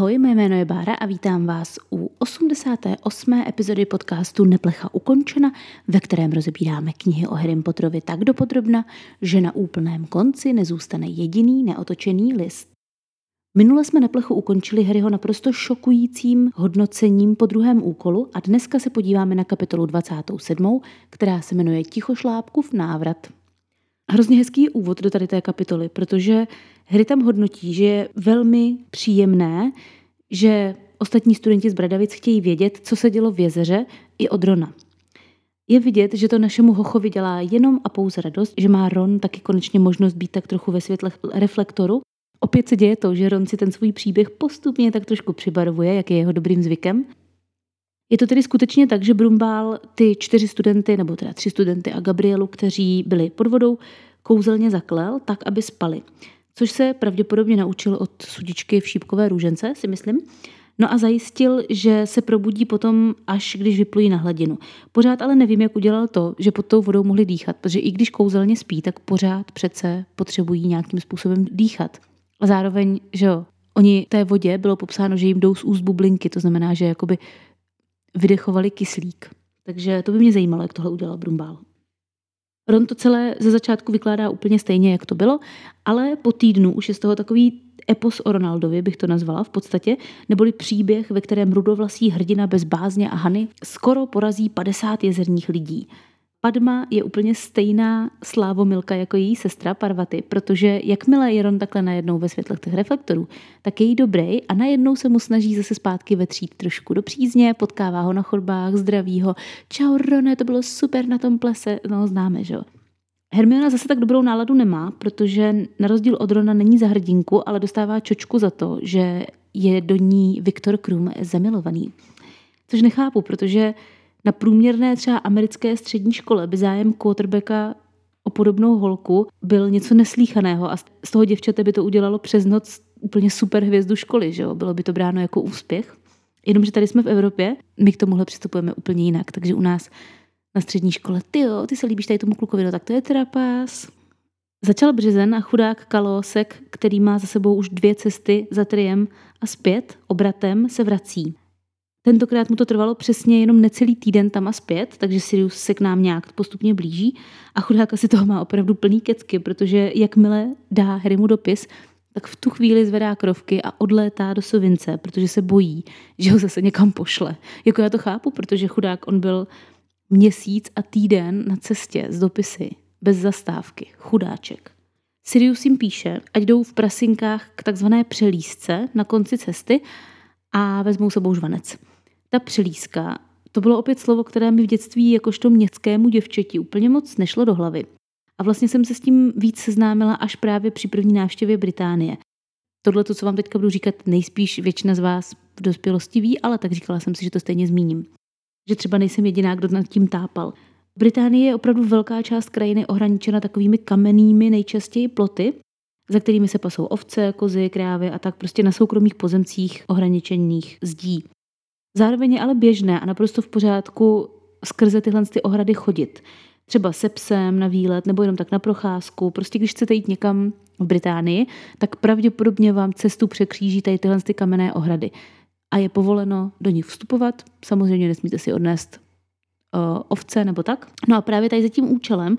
Ahoj, mé jméno je Bára a vítám vás u 88. epizody podcastu Neplecha ukončena, ve kterém rozebíráme knihy o Harry Potterovi tak dopodrobna, že na úplném konci nezůstane jediný neotočený list. Minule jsme Neplechu ukončili Harryho naprosto šokujícím hodnocením po druhém úkolu a dneska se podíváme na kapitolu 27., která se jmenuje Tichošlápkův návrat. Hrozně hezký úvod do tady té kapitoly, protože Hry tam hodnotí, že je velmi příjemné, že ostatní studenti z Bradavic chtějí vědět, co se dělo v jezeře i od Rona. Je vidět, že to našemu Hochovi dělá jenom a pouze radost, že má Ron taky konečně možnost být tak trochu ve světle reflektoru. Opět se děje to, že Ron si ten svůj příběh postupně tak trošku přibarvuje, jak je jeho dobrým zvykem. Je to tedy skutečně tak, že Brumbál ty čtyři studenty, nebo teda tři studenty a Gabrielu, kteří byli pod vodou, kouzelně zaklel tak, aby spali což se pravděpodobně naučil od sudičky v šípkové růžence, si myslím. No a zajistil, že se probudí potom, až když vyplují na hladinu. Pořád ale nevím, jak udělal to, že pod tou vodou mohli dýchat, protože i když kouzelně spí, tak pořád přece potřebují nějakým způsobem dýchat. A zároveň, že jo, oni té vodě bylo popsáno, že jim jdou z úst bublinky, to znamená, že jakoby vydechovali kyslík. Takže to by mě zajímalo, jak tohle udělal Brumbál. Ron to celé ze začátku vykládá úplně stejně, jak to bylo, ale po týdnu už je z toho takový epos o Ronaldovi, bych to nazvala v podstatě, neboli příběh, ve kterém rudovlasí hrdina bez bázně a Hany skoro porazí 50 jezerních lidí. Padma je úplně stejná slávomilka jako její sestra Parvaty, protože jakmile je Ron takhle najednou ve světlech těch reflektorů, tak je jí dobrý a najednou se mu snaží zase zpátky vetřít trošku do přízně, potkává ho na chodbách, zdraví ho. Čau Rone, to bylo super na tom plese, no známe, že jo. Hermiona zase tak dobrou náladu nemá, protože na rozdíl od Rona není za hrdinku, ale dostává čočku za to, že je do ní Viktor Krum zamilovaný. Což nechápu, protože na průměrné třeba americké střední škole by zájem quarterbacka o podobnou holku byl něco neslíchaného a z toho děvčate by to udělalo přes noc úplně super hvězdu školy, že jo? Bylo by to bráno jako úspěch. Jenomže tady jsme v Evropě, my k tomuhle přistupujeme úplně jinak, takže u nás na střední škole, ty jo, ty se líbíš tady tomu klukovi, no tak to je trapas. Začal březen a chudák Kalosek, který má za sebou už dvě cesty za triem a zpět, obratem, se vrací. Tentokrát mu to trvalo přesně jenom necelý týden tam a zpět, takže Sirius se k nám nějak postupně blíží a chudák asi toho má opravdu plný kecky, protože jakmile dá Harrymu dopis, tak v tu chvíli zvedá krovky a odlétá do Sovince, protože se bojí, že ho zase někam pošle. Jako já to chápu, protože chudák on byl měsíc a týden na cestě z dopisy, bez zastávky, chudáček. Sirius jim píše, ať jdou v prasinkách k takzvané přelízce na konci cesty a vezmou sebou žvanec. Ta přelízka, to bylo opět slovo, které mi v dětství jakožto městskému děvčeti úplně moc nešlo do hlavy. A vlastně jsem se s tím víc seznámila až právě při první návštěvě Británie. Tohle, co vám teďka budu říkat, nejspíš většina z vás v dospělosti ví, ale tak říkala jsem si, že to stejně zmíním. Že třeba nejsem jediná, kdo nad tím tápal. Británie je opravdu velká část krajiny ohraničena takovými kamennými, nejčastěji ploty, za kterými se pasou ovce, kozy, krávy a tak prostě na soukromých pozemcích ohraničených zdí. Zároveň je ale běžné a naprosto v pořádku skrze tyhle ty ohrady chodit. Třeba se psem na výlet nebo jenom tak na procházku. Prostě když chcete jít někam v Británii, tak pravděpodobně vám cestu překříží tady tyhle ty kamenné ohrady. A je povoleno do nich vstupovat. Samozřejmě nesmíte si odnést uh, ovce nebo tak. No a právě tady za tím účelem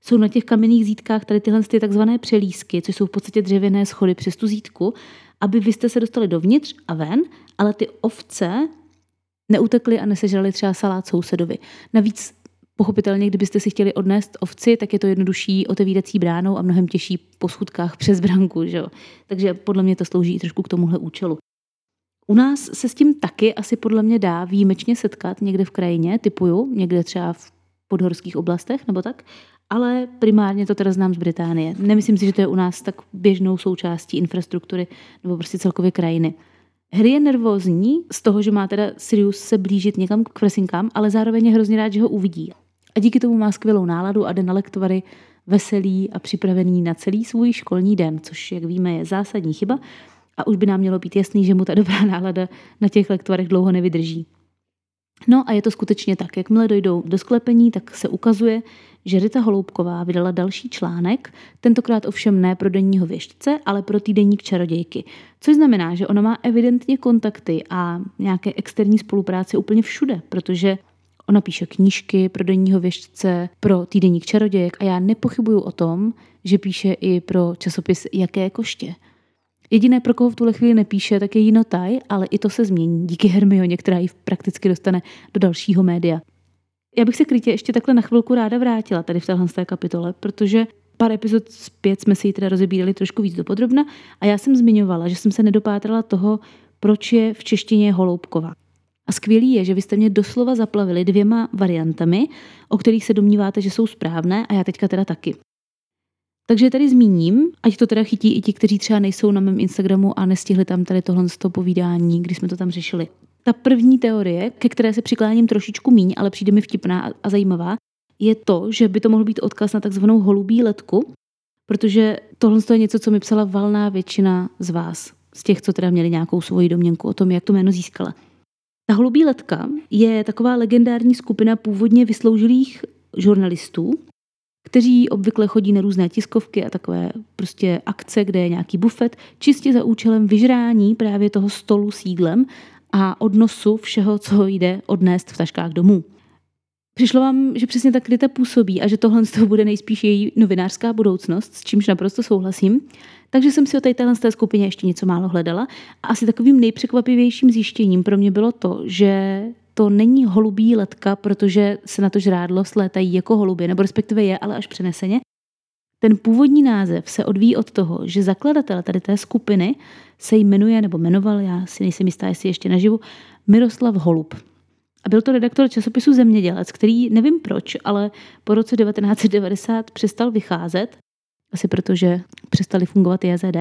jsou na těch kamenných zítkách tady tyhle ty takzvané přelízky, což jsou v podstatě dřevěné schody přes tu zítku, aby vy jste se dostali dovnitř a ven, ale ty ovce neutekli a nesežrali třeba salát sousedovi. Navíc Pochopitelně, kdybyste si chtěli odnést ovci, tak je to jednodušší otevírací bránou a mnohem těžší po schůdkách přes branku. Že jo? Takže podle mě to slouží trošku k tomuhle účelu. U nás se s tím taky asi podle mě dá výjimečně setkat někde v krajině, typuju, někde třeba v podhorských oblastech nebo tak, ale primárně to teda znám z Británie. Nemyslím si, že to je u nás tak běžnou součástí infrastruktury nebo prostě celkově krajiny. Harry je nervózní z toho, že má teda Sirius se blížit někam k presinkám, ale zároveň je hrozně rád, že ho uvidí. A díky tomu má skvělou náladu a jde na lektvary veselý a připravený na celý svůj školní den, což, jak víme, je zásadní chyba a už by nám mělo být jasný, že mu ta dobrá nálada na těch lektvarech dlouho nevydrží. No a je to skutečně tak. Jakmile dojdou do sklepení, tak se ukazuje, že Rita Holoubková vydala další článek, tentokrát ovšem ne pro denního věštce, ale pro týdenník čarodějky. Což znamená, že ona má evidentně kontakty a nějaké externí spolupráce úplně všude, protože Ona píše knížky pro denního věštce, pro týdenník čarodějek a já nepochybuju o tom, že píše i pro časopis Jaké koště. Jediné, pro koho v tuhle chvíli nepíše, tak je Jinotaj, ale i to se změní díky Hermioně, která ji prakticky dostane do dalšího média. Já bych se krytě ještě takhle na chvilku ráda vrátila tady v téhle kapitole, protože pár epizod zpět jsme si ji teda rozebírali trošku víc dopodrobna a já jsem zmiňovala, že jsem se nedopátrala toho, proč je v češtině holoubková. A skvělý je, že vy jste mě doslova zaplavili dvěma variantami, o kterých se domníváte, že jsou správné a já teďka teda taky. Takže tady zmíním, ať to teda chytí i ti, kteří třeba nejsou na mém Instagramu a nestihli tam tady tohle z toho povídání, když jsme to tam řešili. Ta první teorie, ke které se přikláním trošičku míň, ale přijde mi vtipná a zajímavá, je to, že by to mohl být odkaz na takzvanou holubí letku, protože tohle je něco, co mi psala valná většina z vás, z těch, co teda měli nějakou svoji domněnku o tom, jak to jméno získala. Ta holubí letka je taková legendární skupina původně vysloužilých žurnalistů, kteří obvykle chodí na různé tiskovky a takové prostě akce, kde je nějaký bufet, čistě za účelem vyžrání právě toho stolu s jídlem a odnosu všeho, co jde odnést v taškách domů. Přišlo vám, že přesně tak Rita působí a že tohle z toho bude nejspíš její novinářská budoucnost, s čímž naprosto souhlasím. Takže jsem si o té téhle skupině ještě něco málo hledala. A asi takovým nejpřekvapivějším zjištěním pro mě bylo to, že to není holubí letka, protože se na to žrádlo slétají jako holubě, nebo respektive je, ale až přeneseně. Ten původní název se odvíjí od toho, že zakladatel tady té skupiny se jmenuje, nebo jmenoval, já si nejsem jistá, jestli ještě naživu, Miroslav Holub. A byl to redaktor časopisu Zemědělec, který nevím proč, ale po roce 1990 přestal vycházet, asi protože přestali fungovat JZD.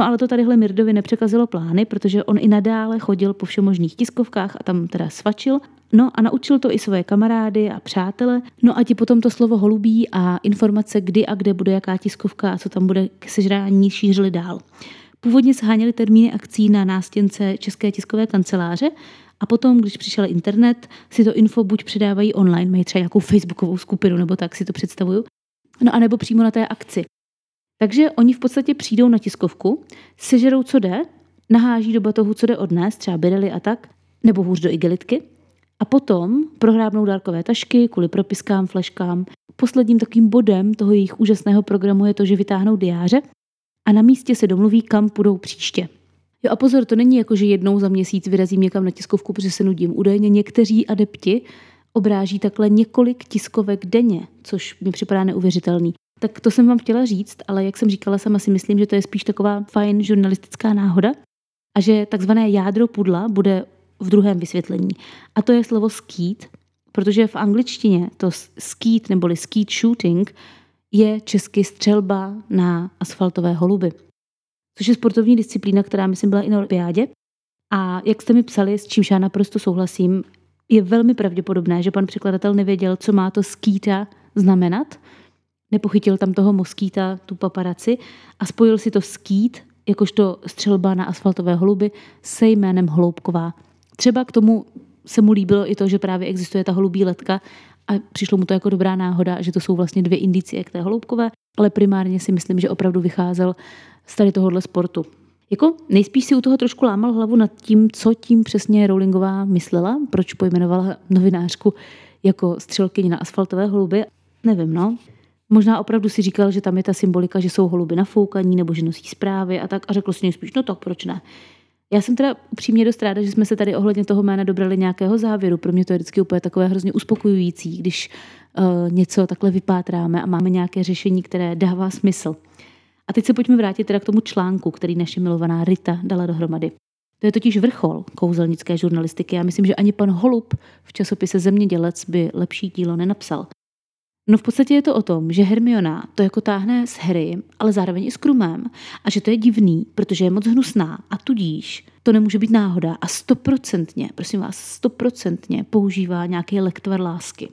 No ale to tadyhle Mirdovi nepřekazilo plány, protože on i nadále chodil po všemožných tiskovkách a tam teda svačil. No a naučil to i svoje kamarády a přátele. No a ti potom to slovo holubí a informace, kdy a kde bude jaká tiskovka a co tam bude k sežrání, šířili dál. Původně sháněli termíny akcí na nástěnce České tiskové kanceláře a potom, když přišel internet, si to info buď předávají online, mají třeba nějakou facebookovou skupinu, nebo tak si to představuju, no a nebo přímo na té akci. Takže oni v podstatě přijdou na tiskovku, sežerou, co jde, naháží do batohu, co jde odnést, třeba birely a tak, nebo hůř do igelitky, a potom prohrábnou dárkové tašky kvůli propiskám, fleškám. Posledním takovým bodem toho jejich úžasného programu je to, že vytáhnou diáře a na místě se domluví, kam půjdou příště. Jo a pozor, to není jako, že jednou za měsíc vyrazím někam na tiskovku, protože se nudím. Údajně někteří adepti obráží takhle několik tiskovek denně, což mi připadá neuvěřitelný. Tak to jsem vám chtěla říct, ale jak jsem říkala, sama si myslím, že to je spíš taková fajn žurnalistická náhoda a že takzvané jádro pudla bude v druhém vysvětlení. A to je slovo skít, protože v angličtině to skít neboli skeet shooting je česky střelba na asfaltové holuby což je sportovní disciplína, která myslím byla i na olympiádě. A jak jste mi psali, s čím já naprosto souhlasím, je velmi pravděpodobné, že pan překladatel nevěděl, co má to skýta znamenat. Nepochytil tam toho moskýta, tu paparaci a spojil si to skýt, jakožto střelba na asfaltové holuby, se jménem Hloubková. Třeba k tomu se mu líbilo i to, že právě existuje ta holubí letka a přišlo mu to jako dobrá náhoda, že to jsou vlastně dvě indicie k té holoubkové, ale primárně si myslím, že opravdu vycházel z tady tohohle sportu. Jako nejspíš si u toho trošku lámal hlavu nad tím, co tím přesně Rowlingová myslela, proč pojmenovala novinářku jako střelkyni na asfaltové holuby. Nevím, no. Možná opravdu si říkal, že tam je ta symbolika, že jsou holuby nafoukaní nebo že nosí zprávy a tak a řekl si nejspíš, no tak proč ne. Já jsem teda upřímně dost ráda, že jsme se tady ohledně toho jména dobrali nějakého závěru. Pro mě to je vždycky úplně takové hrozně uspokojující, když uh, něco takhle vypátráme a máme nějaké řešení, které dává smysl. A teď se pojďme vrátit teda k tomu článku, který naše milovaná Rita dala dohromady. To je totiž vrchol kouzelnické žurnalistiky. Já myslím, že ani pan Holub v časopise Zemědělec by lepší dílo nenapsal. No v podstatě je to o tom, že Hermiona to jako táhne s Harry, ale zároveň i s Krumem a že to je divný, protože je moc hnusná a tudíž to nemůže být náhoda a stoprocentně, prosím vás, stoprocentně používá nějaký lektvar lásky.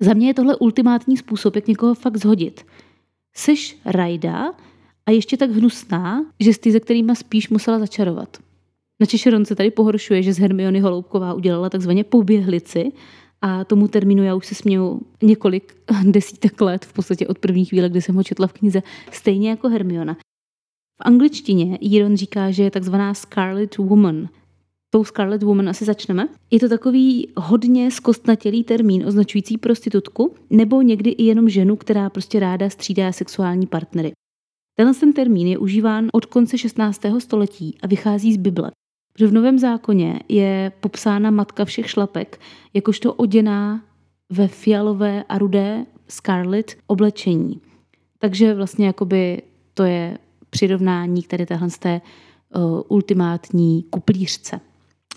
Za mě je tohle ultimátní způsob, jak někoho fakt zhodit. Seš rajda, a ještě tak hnusná, že ty, ze kterýma spíš musela začarovat. Na Češeron se tady pohoršuje, že z Hermiony Holoubková udělala takzvaně poběhlici A tomu termínu já už se směju několik desítek let, v podstatě od první chvíle, kdy jsem ho četla v knize, stejně jako Hermiona. V angličtině Jiron říká, že je takzvaná Scarlet Woman. Tou Scarlet Woman asi začneme. Je to takový hodně zkostnatělý termín označující prostitutku nebo někdy i jenom ženu, která prostě ráda střídá sexuální partnery. Tenhle ten termín je užíván od konce 16. století a vychází z Bible. Protože v Novém zákoně je popsána matka všech šlapek jakožto oděná ve fialové a rudé scarlet oblečení. Takže vlastně jakoby to je přirovnání k tady téhle té uh, ultimátní kuplířce.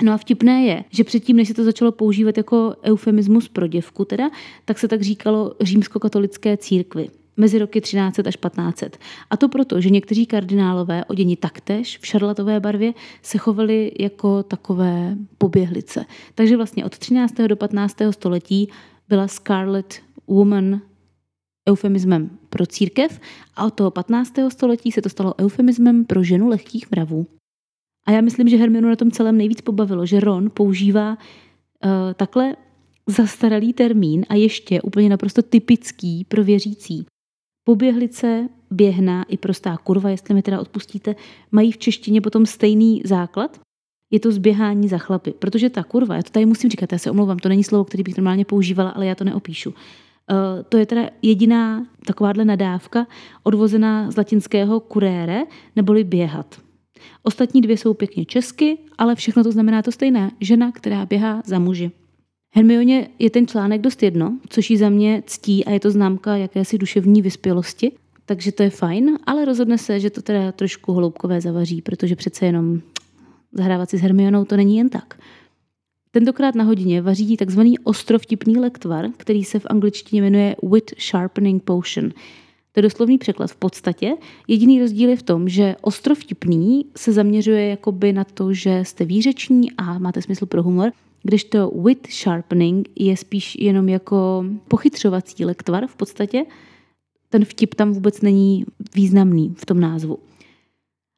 No a vtipné je, že předtím, než se to začalo používat jako eufemismus pro děvku, teda, tak se tak říkalo římskokatolické církvi mezi roky 1300 až 1500. A to proto, že někteří kardinálové oděni taktéž v šarlatové barvě se chovali jako takové poběhlice. Takže vlastně od 13. do 15. století byla Scarlet Woman eufemismem pro církev a od toho 15. století se to stalo eufemismem pro ženu lehkých mravů. A já myslím, že Hermionu na tom celém nejvíc pobavilo, že Ron používá uh, takhle zastaralý termín a ještě úplně naprosto typický pro věřící. Poběhlice, běhna i prostá kurva, jestli mi teda odpustíte, mají v češtině potom stejný základ. Je to zběhání za chlapy, protože ta kurva, já to tady musím říkat, já se omlouvám, to není slovo, který bych normálně používala, ale já to neopíšu. Uh, to je teda jediná takováhle nadávka odvozená z latinského curere, neboli běhat. Ostatní dvě jsou pěkně česky, ale všechno to znamená to stejné. Žena, která běhá za muži. Hermioně je ten článek dost jedno, což ji za mě ctí a je to známka jakési duševní vyspělosti, takže to je fajn, ale rozhodne se, že to teda trošku hloubkové zavaří, protože přece jenom zahrávat si s Hermionou to není jen tak. Tentokrát na hodině vaří takzvaný ostrovtipný lektvar, který se v angličtině jmenuje Wit Sharpening Potion. To je doslovný překlad v podstatě. Jediný rozdíl je v tom, že ostrovtipný se zaměřuje jakoby na to, že jste výřeční a máte smysl pro humor, když to wit sharpening je spíš jenom jako pochytřovací lektvar v podstatě. Ten vtip tam vůbec není významný v tom názvu.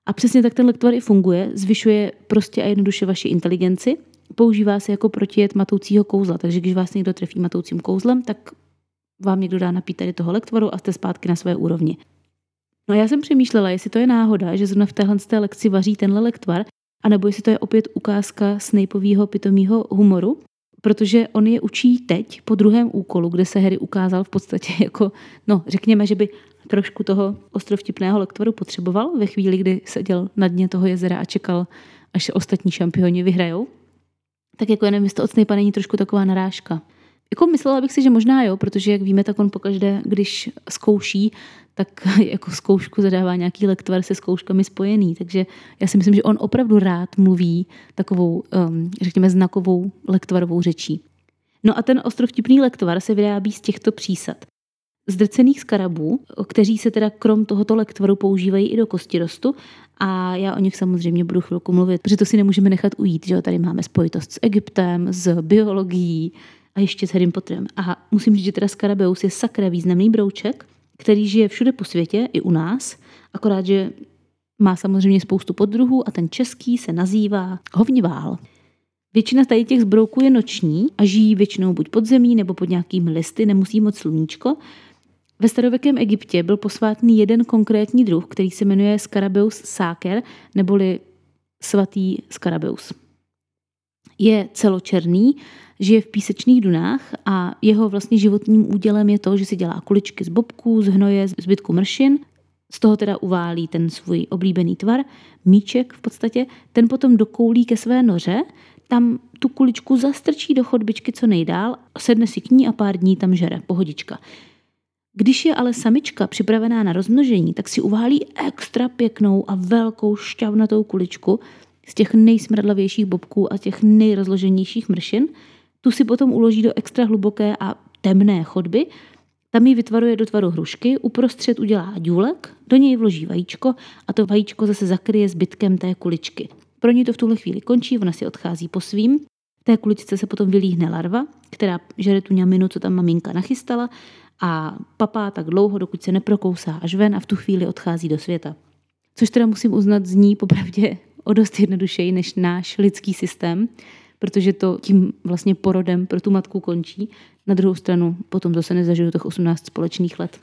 A přesně tak ten lektvar i funguje, zvyšuje prostě a jednoduše vaši inteligenci, používá se jako protijet matoucího kouzla, takže když vás někdo trefí matoucím kouzlem, tak vám někdo dá napít tady toho lektvaru a jste zpátky na své úrovni. No a já jsem přemýšlela, jestli to je náhoda, že zrovna v téhle lekci vaří tenhle lektvar, anebo jestli to je opět ukázka Snapeového pitomého humoru, protože on je učí teď po druhém úkolu, kde se Harry ukázal v podstatě jako, no řekněme, že by trošku toho ostrovtipného lektvaru potřeboval ve chvíli, kdy seděl na dně toho jezera a čekal, až se ostatní šampioni vyhrajou. Tak jako já nevím, jestli to od Snape není trošku taková narážka. Jako myslela bych si, že možná jo, protože jak víme, tak on pokaždé, když zkouší, tak jako zkoušku zadává nějaký lektvar se zkouškami spojený. Takže já si myslím, že on opravdu rád mluví takovou, um, řekněme, znakovou lektvarovou řečí. No a ten ostrovtipný lektvar se vyrábí z těchto přísad. Zdrcených skarabů, kteří se teda krom tohoto lektvaru používají i do kostirostu a já o nich samozřejmě budu chvilku mluvit, protože to si nemůžeme nechat ujít, že tady máme spojitost s Egyptem, s biologií a ještě s Harrym Potterem. A musím říct, že teda skarabeus je sakra významný brouček, který žije všude po světě, i u nás, akorát, že má samozřejmě spoustu poddruhů a ten český se nazývá hovnivál. Většina tady těch zbrouků je noční a žijí většinou buď pod zemí nebo pod nějakými listy, nemusí moc sluníčko. Ve starověkém Egyptě byl posvátný jeden konkrétní druh, který se jmenuje Scarabeus saker, neboli svatý Scarabeus. Je celočerný, žije v písečných dunách a jeho vlastně životním údělem je to, že si dělá kuličky z bobků, z hnoje, zbytku mršin, z toho teda uválí ten svůj oblíbený tvar, míček v podstatě, ten potom dokoulí ke své noře, tam tu kuličku zastrčí do chodbičky co nejdál, sedne si k ní a pár dní tam žere, pohodička. Když je ale samička připravená na rozmnožení, tak si uválí extra pěknou a velkou šťavnatou kuličku z těch nejsmradlavějších bobků a těch nejrozloženějších mršin – tu si potom uloží do extra hluboké a temné chodby, tam ji vytvaruje do tvaru hrušky, uprostřed udělá důlek, do něj vloží vajíčko a to vajíčko zase zakryje zbytkem té kuličky. Pro ní to v tuhle chvíli končí, ona si odchází po svým. V té kuličce se potom vylíhne larva, která žere tu ňaminu, co tam maminka nachystala a papá tak dlouho, dokud se neprokousá až ven a v tu chvíli odchází do světa. Což teda musím uznat zní popravdě o dost jednodušeji než náš lidský systém, protože to tím vlastně porodem pro tu matku končí. Na druhou stranu potom zase nezažiju těch 18 společných let.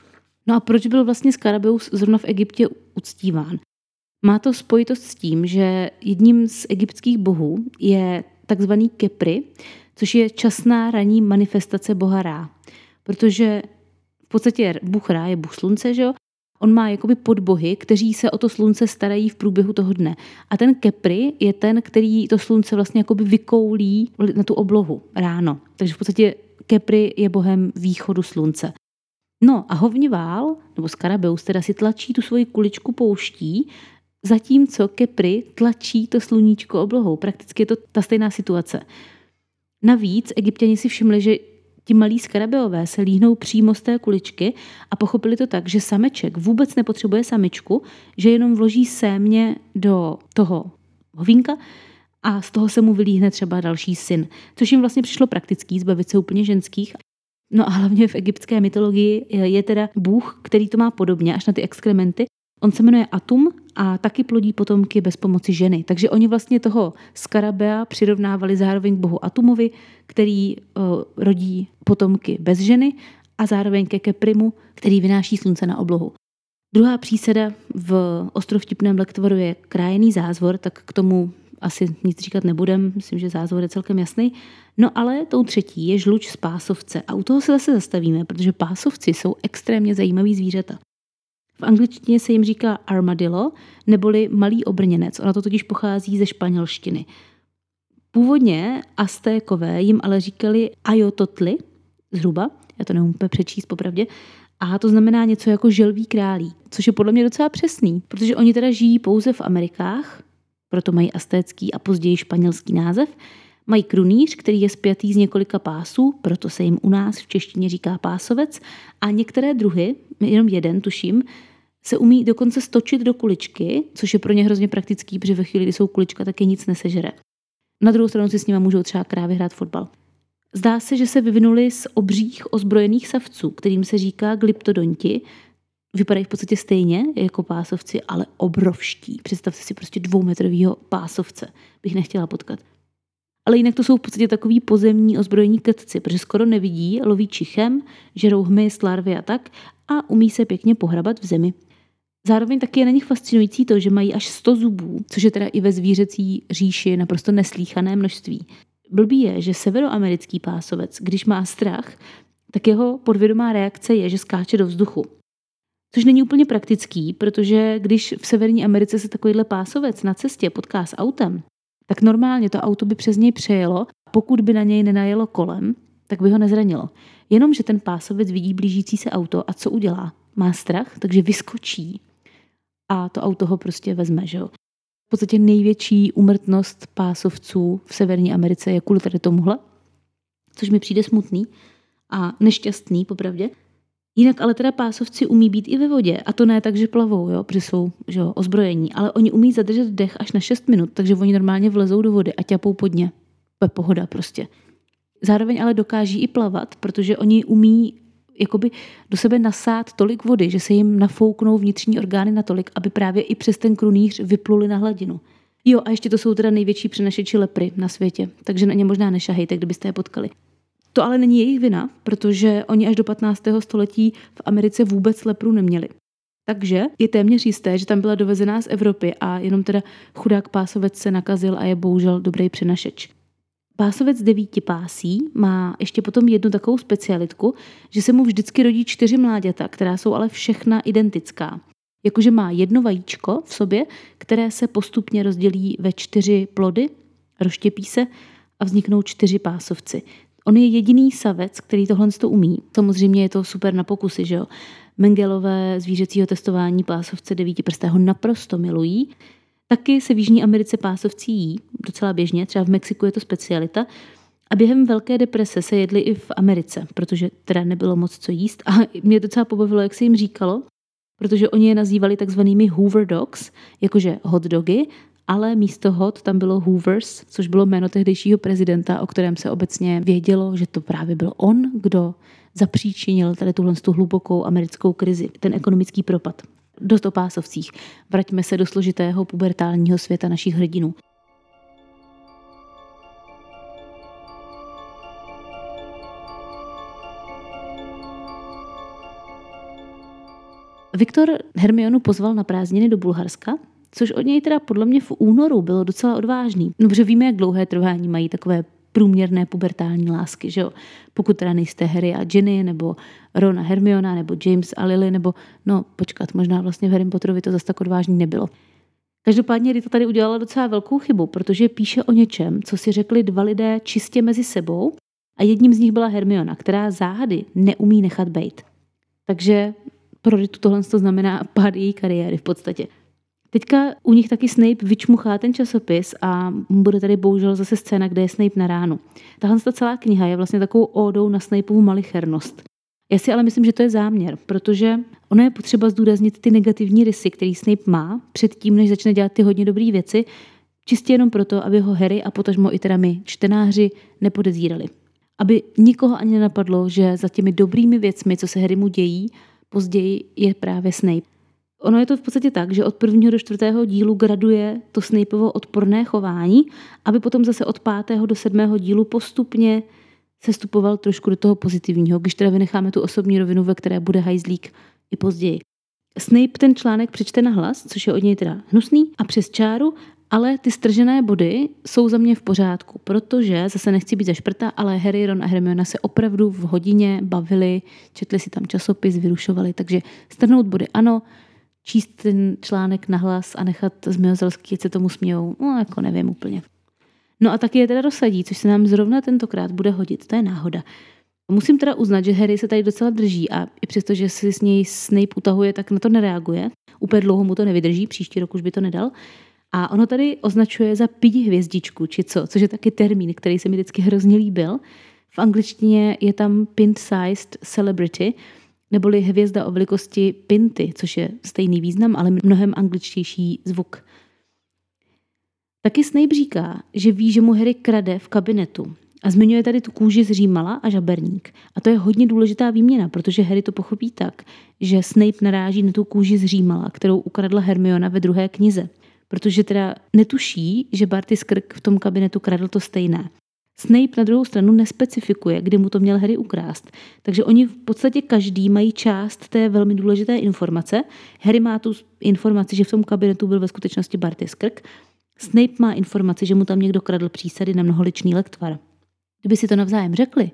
No a proč byl vlastně Skarabeus zrovna v Egyptě uctíván? Má to spojitost s tím, že jedním z egyptských bohů je takzvaný Kepri, což je časná ranní manifestace boha Rá. Protože v podstatě Bůh Rá je Bůh slunce, že jo? On má jakoby podbohy, kteří se o to slunce starají v průběhu toho dne. A ten Kepri je ten, který to slunce vlastně jakoby vykoulí na tu oblohu ráno. Takže v podstatě Kepri je bohem východu slunce. No a hovnivál, nebo Skarabeus, teda si tlačí tu svoji kuličku pouští, zatímco Kepri tlačí to sluníčko oblohou. Prakticky je to ta stejná situace. Navíc egyptěni si všimli, že ti malí skarabeové se líhnou přímo z té kuličky a pochopili to tak, že sameček vůbec nepotřebuje samičku, že jenom vloží sémě do toho hovínka a z toho se mu vylíhne třeba další syn. Což jim vlastně přišlo praktický, zbavit se úplně ženských. No a hlavně v egyptské mytologii je teda Bůh, který to má podobně, až na ty exkrementy. On se jmenuje Atum a taky plodí potomky bez pomoci ženy. Takže oni vlastně toho skarabea přirovnávali zároveň k bohu Atumovi, který uh, rodí potomky bez ženy a zároveň ke Keprimu, který vynáší slunce na oblohu. Druhá příseda v ostrovtipném lektvoru je krájený zázvor, tak k tomu asi nic říkat nebudem, myslím, že zázvor je celkem jasný. No ale tou třetí je žluč z pásovce a u toho se zase zastavíme, protože pásovci jsou extrémně zajímavý zvířata. V angličtině se jim říká armadillo, neboli malý obrněnec. Ono to totiž pochází ze španělštiny. Původně Aztékové jim ale říkali ajototli, zhruba, já to neumím přečíst popravdě, a to znamená něco jako želví králí, což je podle mě docela přesný, protože oni teda žijí pouze v Amerikách, proto mají astécký a později španělský název, Mají krunýř, který je spjatý z několika pásů, proto se jim u nás v češtině říká pásovec, a některé druhy, jenom jeden tuším, se umí dokonce stočit do kuličky, což je pro ně hrozně praktický, protože ve chvíli, kdy jsou kulička, tak je nic nesežere. Na druhou stranu si s nimi můžou třeba krávy hrát fotbal. Zdá se, že se vyvinuli z obřích ozbrojených savců, kterým se říká glyptodonti. Vypadají v podstatě stejně jako pásovci, ale obrovští. Představte si prostě dvoumetrovýho pásovce. Bych nechtěla potkat. Ale jinak to jsou v podstatě takový pozemní ozbrojení krtci, protože skoro nevidí, loví čichem, žerou hmyz, larvy a tak a umí se pěkně pohrabat v zemi. Zároveň taky je na nich fascinující to, že mají až 100 zubů, což je teda i ve zvířecí říši naprosto neslíchané množství. Blbý je, že severoamerický pásovec, když má strach, tak jeho podvědomá reakce je, že skáče do vzduchu. Což není úplně praktický, protože když v Severní Americe se takovýhle pásovec na cestě potká s autem, tak normálně to auto by přes něj přejelo, pokud by na něj nenajelo kolem, tak by ho nezranilo. Jenomže ten pásovec vidí blížící se auto a co udělá? Má strach, takže vyskočí a to auto ho prostě vezme, že jo. V podstatě největší umrtnost pásovců v Severní Americe je kvůli tady tomuhle, což mi přijde smutný a nešťastný, popravdě. Jinak ale teda pásovci umí být i ve vodě a to ne tak, že plavou, jo, protože jsou že jo, ozbrojení, ale oni umí zadržet dech až na 6 minut, takže oni normálně vlezou do vody a ťapou pod ně. To je pohoda prostě. Zároveň ale dokáží i plavat, protože oni umí jakoby do sebe nasát tolik vody, že se jim nafouknou vnitřní orgány natolik, aby právě i přes ten krunýř vypluli na hladinu. Jo, a ještě to jsou teda největší přenašeči lepry na světě, takže na ně možná nešahejte, kdybyste je potkali. To ale není jejich vina, protože oni až do 15. století v Americe vůbec lepru neměli. Takže je téměř jisté, že tam byla dovezená z Evropy a jenom teda chudák pásovec se nakazil a je bohužel dobrý přenašeč. Pásovec devíti pásí má ještě potom jednu takovou specialitku, že se mu vždycky rodí čtyři mláďata, která jsou ale všechna identická. Jakože má jedno vajíčko v sobě, které se postupně rozdělí ve čtyři plody, rozštěpí se a vzniknou čtyři pásovci. On je jediný savec, který tohle to umí. Samozřejmě je to super na pokusy, že jo. Mengelové zvířecího testování pásovce devítiprstého naprosto milují. Taky se v Jižní Americe pásovci jí, docela běžně, třeba v Mexiku je to specialita. A během Velké deprese se jedli i v Americe, protože teda nebylo moc co jíst. A mě docela pobavilo, jak se jim říkalo, protože oni je nazývali takzvanými Hoover Dogs, jakože hot dogy, ale místo hot tam bylo Hoovers, což bylo jméno tehdejšího prezidenta, o kterém se obecně vědělo, že to právě byl on, kdo zapříčinil tady tuhle tu hlubokou americkou krizi, ten ekonomický propad. Dost opásovcích. Vraťme se do složitého pubertálního světa našich hrdinů. Viktor Hermionu pozval na prázdniny do Bulharska, což od něj teda podle mě v únoru bylo docela odvážný. No, protože víme, jak dlouhé trvání mají takové průměrné pubertální lásky, že jo? Pokud teda nejste Harry a Ginny, nebo Ron a Hermiona, nebo James a Lily, nebo no počkat, možná vlastně v Harry Potterovi to zase tak odvážný nebylo. Každopádně Rita tady udělala docela velkou chybu, protože píše o něčem, co si řekli dva lidé čistě mezi sebou a jedním z nich byla Hermiona, která záhady neumí nechat bejt. Takže pro Ritu tohle to znamená pád její kariéry v podstatě. Teďka u nich taky Snape vyčmuchá ten časopis a bude tady bohužel zase scéna, kde je Snape na ránu. Tahle ta celá kniha je vlastně takovou ódou na Snapeovu malichernost. Já si ale myslím, že to je záměr, protože ono je potřeba zdůraznit ty negativní rysy, který Snape má předtím, než začne dělat ty hodně dobré věci, čistě jenom proto, aby ho Harry a potažmo i teda my, čtenáři, nepodezírali. Aby nikoho ani nenapadlo, že za těmi dobrými věcmi, co se Harry mu dějí, později je právě Snape. Ono je to v podstatě tak, že od prvního do čtvrtého dílu graduje to Snapeovo odporné chování, aby potom zase od pátého do sedmého dílu postupně se stupoval trošku do toho pozitivního, když teda vynecháme tu osobní rovinu, ve které bude hajzlík i později. Snape ten článek přečte na hlas, což je od něj teda hnusný, a přes čáru, ale ty stržené body jsou za mě v pořádku, protože zase nechci být zašprta, ale Harry, Ron a Hermiona se opravdu v hodině bavili, četli si tam časopis, vyrušovali, takže strhnout body ano, číst ten článek na hlas a nechat zmiozelský, se tomu smějou, no jako nevím úplně. No a taky je teda rozsadí, což se nám zrovna tentokrát bude hodit, to je náhoda. Musím teda uznat, že Harry se tady docela drží a i přesto, že si s něj Snape utahuje, tak na to nereaguje. Úplně dlouho mu to nevydrží, příští rok už by to nedal. A ono tady označuje za pidi hvězdičku, či co, což je taky termín, který se mi vždycky hrozně líbil. V angličtině je tam pint-sized celebrity, neboli hvězda o velikosti pinty, což je stejný význam, ale mnohem angličtější zvuk. Taky Snape říká, že ví, že mu Harry krade v kabinetu. A zmiňuje tady tu kůži z Římala a žaberník. A to je hodně důležitá výměna, protože Harry to pochopí tak, že Snape naráží na tu kůži z Římala, kterou ukradla Hermiona ve druhé knize. Protože teda netuší, že Barty Skrk v tom kabinetu kradl to stejné. Snape na druhou stranu nespecifikuje, kdy mu to měl Harry ukrást. Takže oni v podstatě každý mají část té velmi důležité informace. Harry má tu informaci, že v tom kabinetu byl ve skutečnosti Barty Skrk. Snape má informaci, že mu tam někdo kradl přísady na mnoholičný lektvar. Kdyby si to navzájem řekli,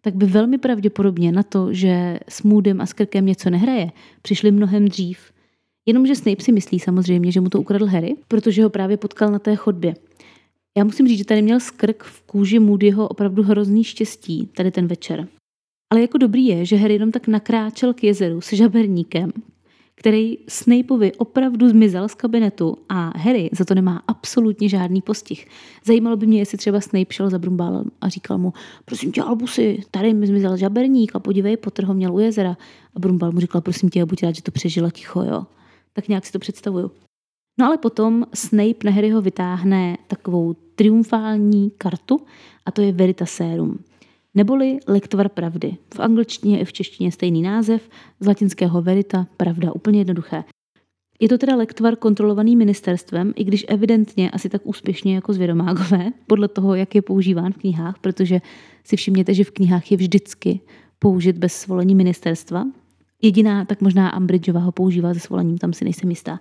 tak by velmi pravděpodobně na to, že s Moodem a Skrkem něco nehraje, přišli mnohem dřív. Jenomže Snape si myslí samozřejmě, že mu to ukradl Harry, protože ho právě potkal na té chodbě. Já musím říct, že tady měl skrk v kůži Moodyho opravdu hrozný štěstí tady ten večer. Ale jako dobrý je, že Harry jenom tak nakráčel k jezeru se žaberníkem, který Snapeovi opravdu zmizel z kabinetu a Harry za to nemá absolutně žádný postih. Zajímalo by mě, jestli třeba Snape šel za Brumbálem a říkal mu, prosím tě, Albusy, tady mi zmizel žaberník a podívej, Potter ho měl u jezera. A Brumbál mu říkal, prosím tě, buď rád, že to přežila ticho, jo. Tak nějak si to představuju. No ale potom Snape na Harryho vytáhne takovou triumfální kartu a to je Veritaserum, neboli lektvar pravdy. V angličtině i v češtině stejný název, z latinského verita, pravda, úplně jednoduché. Je to teda lektvar kontrolovaný ministerstvem, i když evidentně asi tak úspěšně jako zvědomágové, podle toho, jak je používán v knihách, protože si všimněte, že v knihách je vždycky použit bez svolení ministerstva. Jediná, tak možná Umbridgeová ho používá se svolením, tam si nejsem jistá.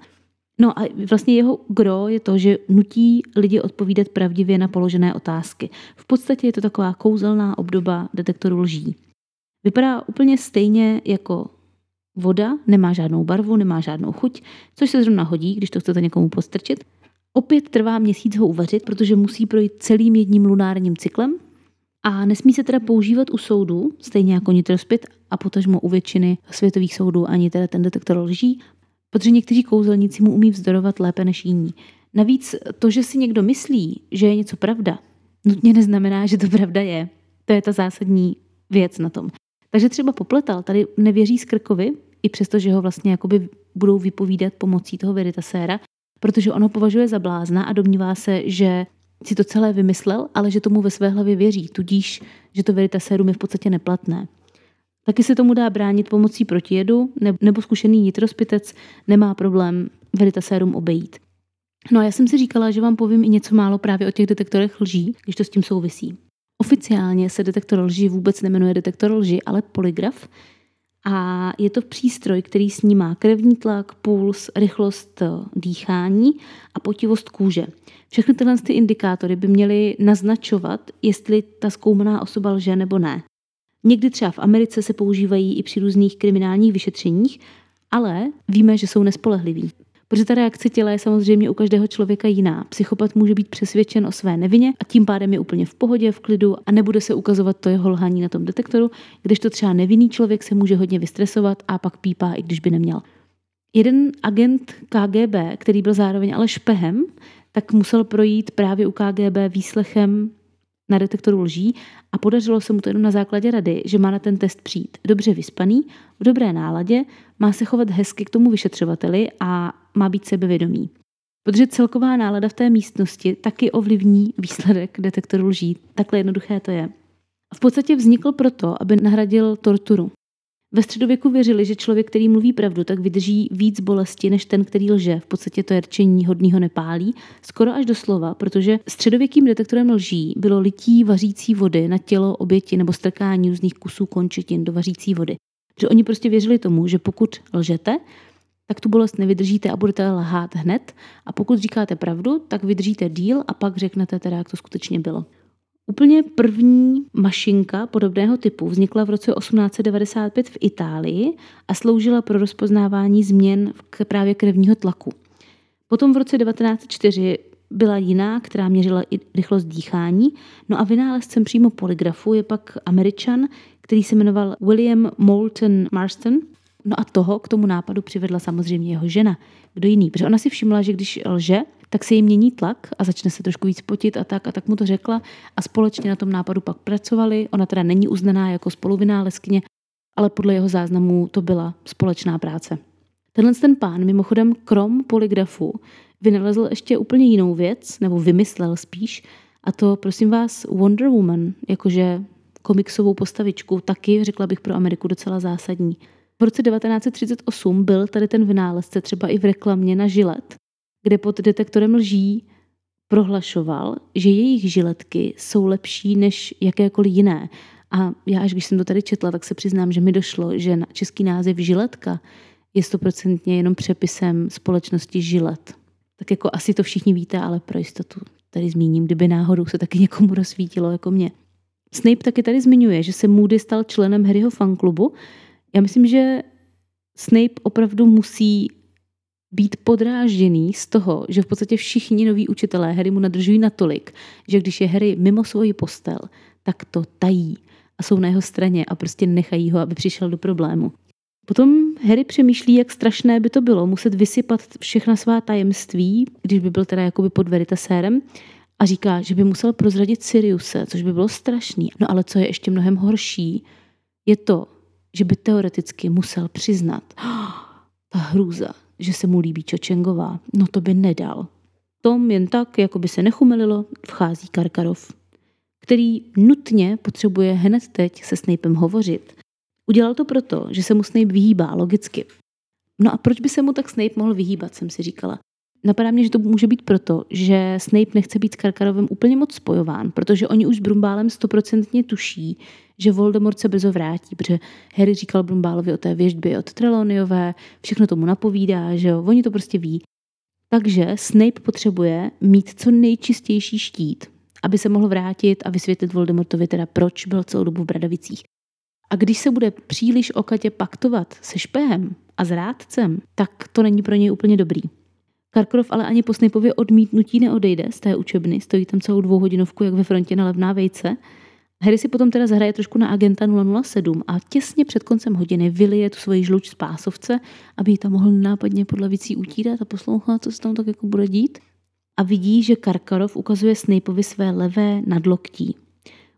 No a vlastně jeho gro je to, že nutí lidi odpovídat pravdivě na položené otázky. V podstatě je to taková kouzelná obdoba detektoru lží. Vypadá úplně stejně jako voda, nemá žádnou barvu, nemá žádnou chuť, což se zrovna hodí, když to chcete někomu postrčit. Opět trvá měsíc ho uvařit, protože musí projít celým jedním lunárním cyklem a nesmí se teda používat u soudu, stejně jako nitrospit a potažmo u většiny světových soudů ani teda ten detektor lží, protože někteří kouzelníci mu umí vzdorovat lépe než jiní. Navíc to, že si někdo myslí, že je něco pravda, nutně neznamená, že to pravda je. To je ta zásadní věc na tom. Takže třeba popletal, tady nevěří Skrkovi, i přesto, že ho vlastně jakoby budou vypovídat pomocí toho Veritaséra, protože ono považuje za blázna a domnívá se, že si to celé vymyslel, ale že tomu ve své hlavě věří, tudíž, že to Veritasérum je v podstatě neplatné. Taky se tomu dá bránit pomocí protijedu, nebo zkušený nitrospitec nemá problém Veritaserum obejít. No a já jsem si říkala, že vám povím i něco málo právě o těch detektorech lží, když to s tím souvisí. Oficiálně se detektor lži vůbec nemenuje detektor lži, ale polygraf. a je to přístroj, který snímá krevní tlak, puls, rychlost dýchání a potivost kůže. Všechny tyhle ty indikátory by měly naznačovat, jestli ta zkoumaná osoba lže nebo ne. Někdy třeba v Americe se používají i při různých kriminálních vyšetřeních, ale víme, že jsou nespolehliví. Protože ta reakce těla je samozřejmě u každého člověka jiná. Psychopat může být přesvědčen o své nevině a tím pádem je úplně v pohodě, v klidu a nebude se ukazovat to jeho lhaní na tom detektoru, když to třeba nevinný člověk se může hodně vystresovat a pak pípá, i když by neměl. Jeden agent KGB, který byl zároveň ale špehem, tak musel projít právě u KGB výslechem na detektoru lží a podařilo se mu to jenom na základě rady, že má na ten test přijít dobře vyspaný, v dobré náladě, má se chovat hezky k tomu vyšetřovateli a má být sebevědomý. Protože celková nálada v té místnosti taky ovlivní výsledek detektoru lží. Takhle jednoduché to je. V podstatě vznikl proto, aby nahradil torturu. Ve středověku věřili, že člověk, který mluví pravdu, tak vydrží víc bolesti než ten, který lže. V podstatě to je rčení hodního nepálí, skoro až do slova, protože středověkým detektorem lží bylo lití vařící vody na tělo oběti nebo strkání různých kusů končetin do vařící vody. Že oni prostě věřili tomu, že pokud lžete, tak tu bolest nevydržíte a budete lhát hned. A pokud říkáte pravdu, tak vydržíte díl a pak řeknete teda, jak to skutečně bylo. Úplně první mašinka podobného typu vznikla v roce 1895 v Itálii a sloužila pro rozpoznávání změn k právě krevního tlaku. Potom v roce 1904 byla jiná, která měřila i rychlost dýchání. No a vynálezcem přímo polygrafu je pak američan, který se jmenoval William Moulton Marston. No a toho k tomu nápadu přivedla samozřejmě jeho žena. Kdo jiný? Protože ona si všimla, že když lže, tak se jí mění tlak a začne se trošku víc potit a tak. A tak mu to řekla a společně na tom nápadu pak pracovali. Ona teda není uznaná jako spoluvynálezkyně, ale podle jeho záznamů to byla společná práce. Tenhle ten pán mimochodem krom polygrafu vynalezl ještě úplně jinou věc, nebo vymyslel spíš, a to prosím vás Wonder Woman, jakože komiksovou postavičku, taky řekla bych pro Ameriku docela zásadní. V roce 1938 byl tady ten vynálezce třeba i v reklamě na žilet, kde pod detektorem lží prohlašoval, že jejich žiletky jsou lepší než jakékoliv jiné. A já, až když jsem to tady četla, tak se přiznám, že mi došlo, že na český název žiletka je stoprocentně jenom přepisem společnosti žilet. Tak jako asi to všichni víte, ale pro jistotu tady zmíním, kdyby náhodou se taky někomu rozsvítilo jako mě. Snape taky tady zmiňuje, že se Moody stal členem Harryho fanklubu. Já myslím, že Snape opravdu musí být podrážděný z toho, že v podstatě všichni noví učitelé Harry mu nadržují natolik, že když je Harry mimo svoji postel, tak to tají a jsou na jeho straně a prostě nechají ho, aby přišel do problému. Potom Harry přemýšlí, jak strašné by to bylo muset vysypat všechna svá tajemství, když by byl teda jakoby pod Veritasérem a říká, že by musel prozradit Siriuse, což by bylo strašný. No ale co je ještě mnohem horší, je to, že by teoreticky musel přiznat, oh, ta hrůza, že se mu líbí Čočengová, no to by nedal. Tom jen tak, jako by se nechumelilo, vchází Karkarov, který nutně potřebuje hned teď se Snapem hovořit. Udělal to proto, že se mu Snape vyhýbá, logicky. No a proč by se mu tak Snape mohl vyhýbat, jsem si říkala. Napadá mě, že to může být proto, že Snape nechce být s Karkarovem úplně moc spojován, protože oni už s Brumbálem stoprocentně tuší, že Voldemort se brzo vrátí, protože Harry říkal Brumbálovi o té věžbě od Treloniové, všechno tomu napovídá, že jo, oni to prostě ví. Takže Snape potřebuje mít co nejčistější štít, aby se mohl vrátit a vysvětlit Voldemortovi teda, proč byl celou dobu v Bradavicích. A když se bude příliš okatě paktovat se špehem a s rádcem, tak to není pro něj úplně dobrý. Karkrov ale ani po Snapeově odmítnutí neodejde z té učebny, stojí tam celou dvouhodinovku jak ve frontě na levná vejce. Harry si potom teda zahraje trošku na agenta 007 a těsně před koncem hodiny vylije tu svoji žluč z pásovce, aby ji tam mohl nápadně pod lavicí utírat a poslouchat, co se tam tak jako bude dít. A vidí, že Karkarov ukazuje Snapeovi své levé nadloktí.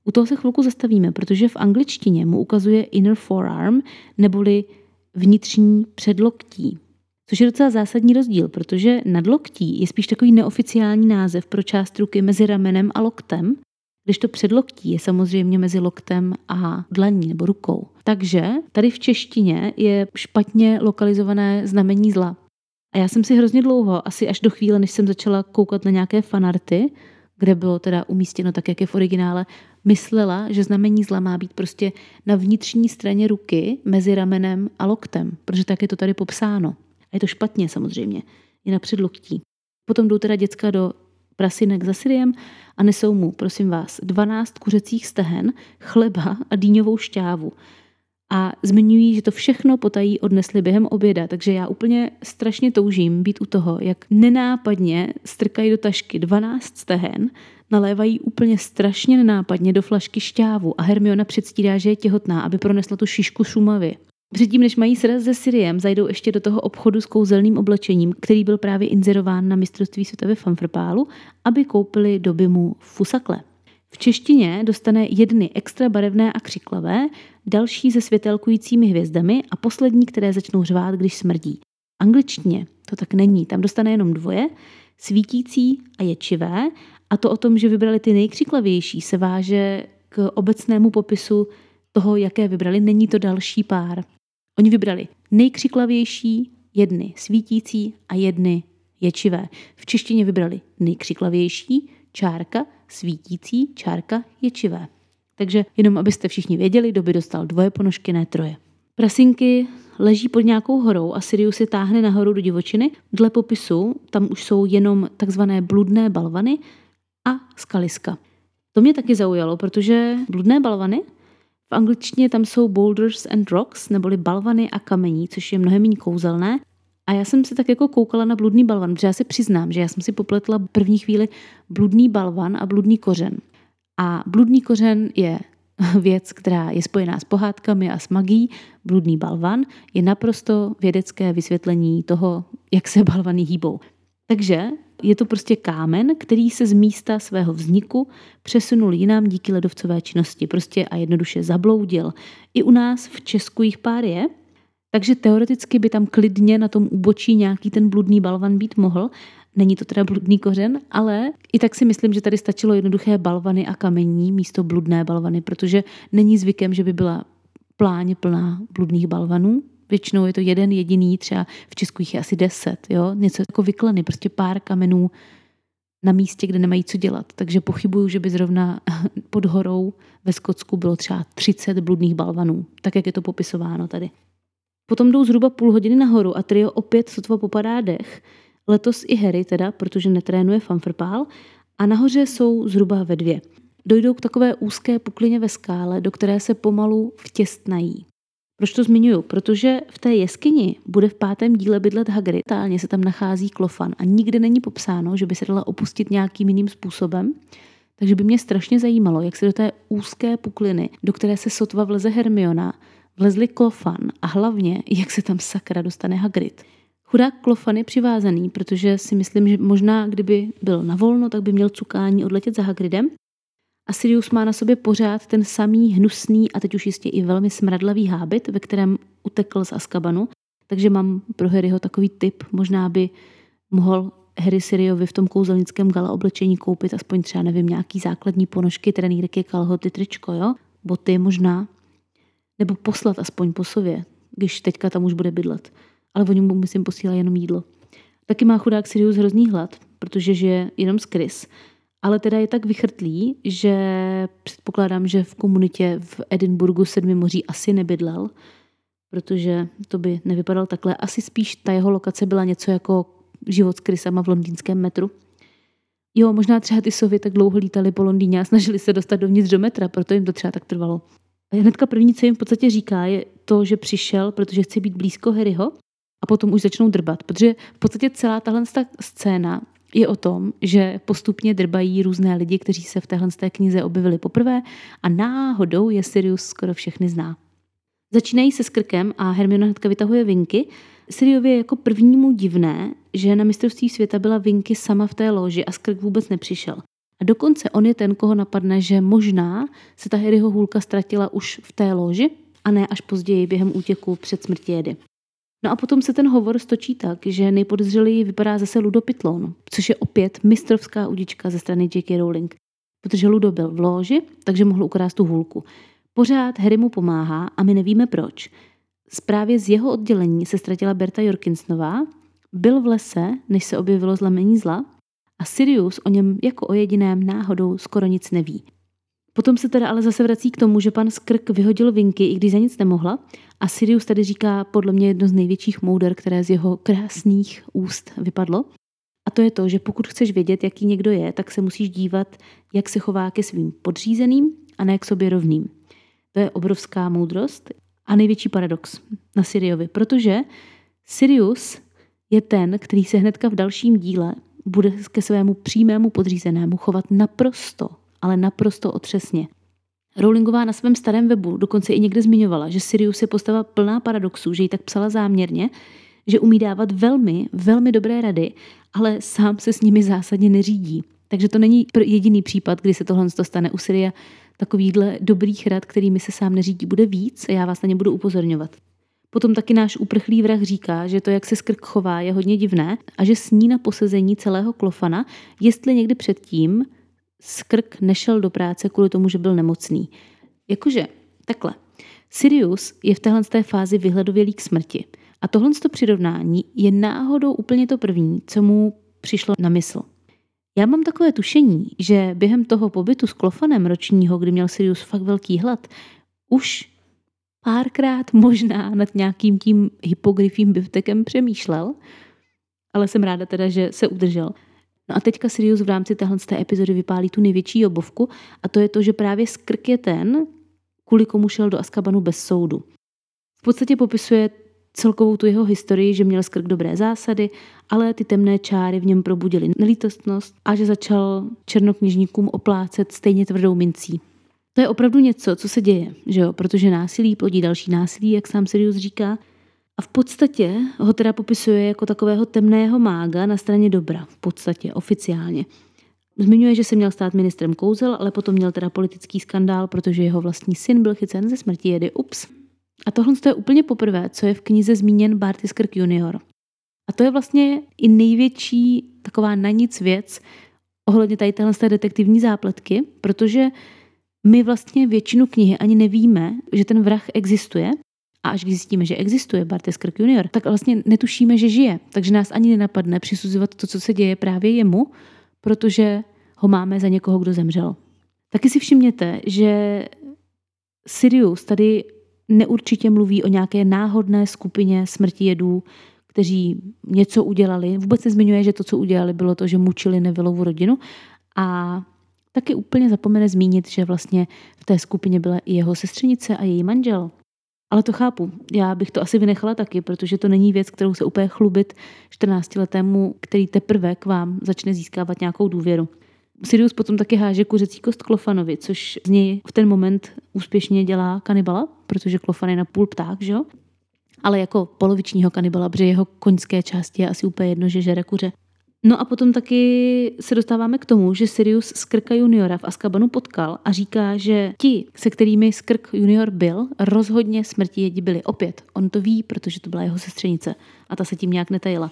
U toho se chvilku zastavíme, protože v angličtině mu ukazuje inner forearm, neboli vnitřní předloktí. Což je docela zásadní rozdíl, protože nadloktí je spíš takový neoficiální název pro část ruky mezi ramenem a loktem, když to předloktí je samozřejmě mezi loktem a dlaní nebo rukou. Takže tady v češtině je špatně lokalizované znamení zla. A já jsem si hrozně dlouho, asi až do chvíle, než jsem začala koukat na nějaké fanarty, kde bylo teda umístěno tak, jak je v originále, myslela, že znamení zla má být prostě na vnitřní straně ruky mezi ramenem a loktem, protože tak je to tady popsáno. Je to špatně samozřejmě, je na předloktí. Potom jdou teda děcka do prasinek za Syriem a nesou mu, prosím vás, 12 kuřecích stehen, chleba a dýňovou šťávu a zmiňují, že to všechno potají odnesli během oběda, takže já úplně strašně toužím být u toho, jak nenápadně strkají do tašky 12 stehen, nalévají úplně strašně nenápadně do flašky šťávu a Hermiona předstírá, že je těhotná, aby pronesla tu šišku šumavy. Předtím, než mají sraz se Siriem, zajdou ještě do toho obchodu s kouzelným oblečením, který byl právě inzerován na mistrovství světa ve Fanfrpálu, aby koupili do Bimu fusakle. V češtině dostane jedny extra barevné a křiklavé, další se světelkujícími hvězdami a poslední, které začnou řvát, když smrdí. Angličtině to tak není, tam dostane jenom dvoje, svítící a ječivé a to o tom, že vybrali ty nejkřiklavější, se váže k obecnému popisu toho, jaké vybrali. Není to další pár. Oni vybrali nejkřiklavější, jedny svítící a jedny ječivé. V češtině vybrali nejkřiklavější, čárka, svítící, čárka, ječivé. Takže jenom abyste všichni věděli, doby dostal dvoje ponožky, ne troje. Prasinky leží pod nějakou horou a Sirius si táhne nahoru do divočiny. Dle popisu tam už jsou jenom takzvané bludné balvany a skaliska. To mě taky zaujalo, protože bludné balvany v angličtině tam jsou boulders and rocks, neboli balvany a kamení, což je mnohem méně kouzelné. A já jsem se tak jako koukala na bludný balvan, protože já si přiznám, že já jsem si popletla první chvíli bludný balvan a bludný kořen. A bludný kořen je věc, která je spojená s pohádkami a s magií. Bludný balvan je naprosto vědecké vysvětlení toho, jak se balvany hýbou. Takže je to prostě kámen, který se z místa svého vzniku přesunul jinam díky ledovcové činnosti. Prostě a jednoduše zabloudil. I u nás v Česku jich pár je, takže teoreticky by tam klidně na tom úbočí nějaký ten bludný balvan být mohl. Není to teda bludný kořen, ale i tak si myslím, že tady stačilo jednoduché balvany a kamení místo bludné balvany, protože není zvykem, že by byla pláně plná bludných balvanů. Většinou je to jeden jediný, třeba v Česku jich je asi deset, jo? něco jako vykleny, prostě pár kamenů na místě, kde nemají co dělat. Takže pochybuju, že by zrovna pod horou ve Skotsku bylo třeba 30 bludných balvanů, tak jak je to popisováno tady. Potom jdou zhruba půl hodiny nahoru a trio opět sotva popadá dech. Letos i Harry teda, protože netrénuje fanfrpál a nahoře jsou zhruba ve dvě. Dojdou k takové úzké puklině ve skále, do které se pomalu vtěstnají. Proč to zmiňuju? Protože v té jeskyni bude v pátém díle bydlet Hagrid. Tálně se tam nachází klofan a nikde není popsáno, že by se dala opustit nějakým jiným způsobem. Takže by mě strašně zajímalo, jak se do té úzké pukliny, do které se sotva vleze Hermiona, vlezli klofan a hlavně, jak se tam sakra dostane Hagrid. Chudák klofan je přivázaný, protože si myslím, že možná kdyby byl na volno, tak by měl cukání odletět za Hagridem. A Sirius má na sobě pořád ten samý hnusný a teď už jistě i velmi smradlavý hábit, ve kterém utekl z Askabanu. Takže mám pro Harryho takový tip, možná by mohl Harry Siriovi v tom kouzelnickém gala oblečení koupit aspoň třeba, nevím, nějaký základní ponožky, trenýrky, kalhoty, tričko, jo? Boty možná. Nebo poslat aspoň po sově, když teďka tam už bude bydlet. Ale oni mu, myslím, posílají jenom jídlo. Taky má chudák Sirius hrozný hlad, protože žije jenom z krys. Ale teda je tak vychrtlý, že předpokládám, že v komunitě v Edinburgu sedmi moří asi nebydlel, protože to by nevypadalo takhle. Asi spíš ta jeho lokace byla něco jako život s krysama v londýnském metru. Jo, možná třeba ty sovy tak dlouho lítali po Londýně a snažili se dostat dovnitř do metra, proto jim to třeba tak trvalo. Hnedka první, co jim v podstatě říká, je to, že přišel, protože chce být blízko Harryho a potom už začnou drbat, protože v podstatě celá tahle scéna je o tom, že postupně drbají různé lidi, kteří se v téhle knize objevili poprvé a náhodou je Sirius skoro všechny zná. Začínají se s krkem a Hermiona hnedka vytahuje vinky. Siriovi je jako prvnímu divné, že na mistrovství světa byla vinky sama v té loži a skrk vůbec nepřišel. A dokonce on je ten, koho napadne, že možná se ta Harryho hůlka ztratila už v té loži a ne až později během útěku před smrti jedy. No a potom se ten hovor stočí tak, že nejpodezřelý vypadá zase Ludo Pitlon, což je opět mistrovská udička ze strany J.K. Rowling. Protože Ludo byl v loži, takže mohl ukrást tu hůlku. Pořád Harry mu pomáhá a my nevíme proč. Zprávě z jeho oddělení se ztratila Berta Jorkinsnová, byl v lese, než se objevilo zlamení zla a Sirius o něm jako o jediném náhodou skoro nic neví. Potom se teda ale zase vrací k tomu, že pan Skrk vyhodil vinky, i když za nic nemohla. A Sirius tady říká podle mě jedno z největších mouder, které z jeho krásných úst vypadlo. A to je to, že pokud chceš vědět, jaký někdo je, tak se musíš dívat, jak se chová ke svým podřízeným a ne k sobě rovným. To je obrovská moudrost a největší paradox na Siriovi, protože Sirius je ten, který se hnedka v dalším díle bude ke svému přímému podřízenému chovat naprosto, ale naprosto otřesně. Rowlingová na svém starém webu dokonce i někde zmiňovala, že Sirius je postava plná paradoxů, že ji tak psala záměrně, že umí dávat velmi, velmi dobré rady, ale sám se s nimi zásadně neřídí. Takže to není jediný případ, kdy se tohle stane u Siria. Takovýhle dobrých rad, kterými se sám neřídí, bude víc a já vás na ně budu upozorňovat. Potom taky náš uprchlý vrah říká, že to, jak se skrk chová, je hodně divné a že sní na posezení celého klofana, jestli někdy předtím skrk nešel do práce kvůli tomu, že byl nemocný. Jakože, takhle. Sirius je v téhle té fázi vyhledovělý k smrti. A tohle přirovnání je náhodou úplně to první, co mu přišlo na mysl. Já mám takové tušení, že během toho pobytu s klofanem ročního, kdy měl Sirius fakt velký hlad, už párkrát možná nad nějakým tím hypogryfým biftekem přemýšlel, ale jsem ráda teda, že se udržel. No a teďka Sirius v rámci téhle epizody vypálí tu největší obovku a to je to, že právě Skrk je ten, kvůli komu šel do Askabanu bez soudu. V podstatě popisuje celkovou tu jeho historii, že měl skrk dobré zásady, ale ty temné čáry v něm probudily nelítostnost a že začal černokněžníkům oplácet stejně tvrdou mincí. To je opravdu něco, co se děje, že jo? protože násilí plodí další násilí, jak sám Sirius říká, v podstatě ho teda popisuje jako takového temného mága na straně dobra, v podstatě oficiálně. Zmiňuje, že se měl stát ministrem kouzel, ale potom měl teda politický skandál, protože jeho vlastní syn byl chycen ze smrti jedy. Ups. A tohle je úplně poprvé, co je v knize zmíněn Barty Skirk junior. A to je vlastně i největší taková na nic věc ohledně tady téhle detektivní zápletky, protože my vlastně většinu knihy ani nevíme, že ten vrah existuje. A až když zjistíme, že existuje Barty Skirk junior, tak vlastně netušíme, že žije. Takže nás ani nenapadne přisuzovat to, co se děje právě jemu, protože ho máme za někoho, kdo zemřel. Taky si všimněte, že Sirius tady neurčitě mluví o nějaké náhodné skupině smrtijedů, kteří něco udělali. Vůbec nezmiňuje, že to, co udělali, bylo to, že mučili Nevillovu rodinu. A taky úplně zapomene zmínit, že vlastně v té skupině byla i jeho sestřenice a její manžel. Ale to chápu. Já bych to asi vynechala taky, protože to není věc, kterou se úplně chlubit 14-letému, který teprve k vám začne získávat nějakou důvěru. Sirius potom taky háže kuřecí kost Klofanovi, což z něj v ten moment úspěšně dělá kanibala, protože Klofan je na půl pták, že jo? Ale jako polovičního kanibala, protože jeho koňské části je asi úplně jedno, že žere kuře. No a potom taky se dostáváme k tomu, že Sirius Skrka juniora v Askabanu potkal a říká, že ti, se kterými Skrk junior byl, rozhodně smrti jedi byli. Opět, on to ví, protože to byla jeho sestřenice a ta se tím nějak netajila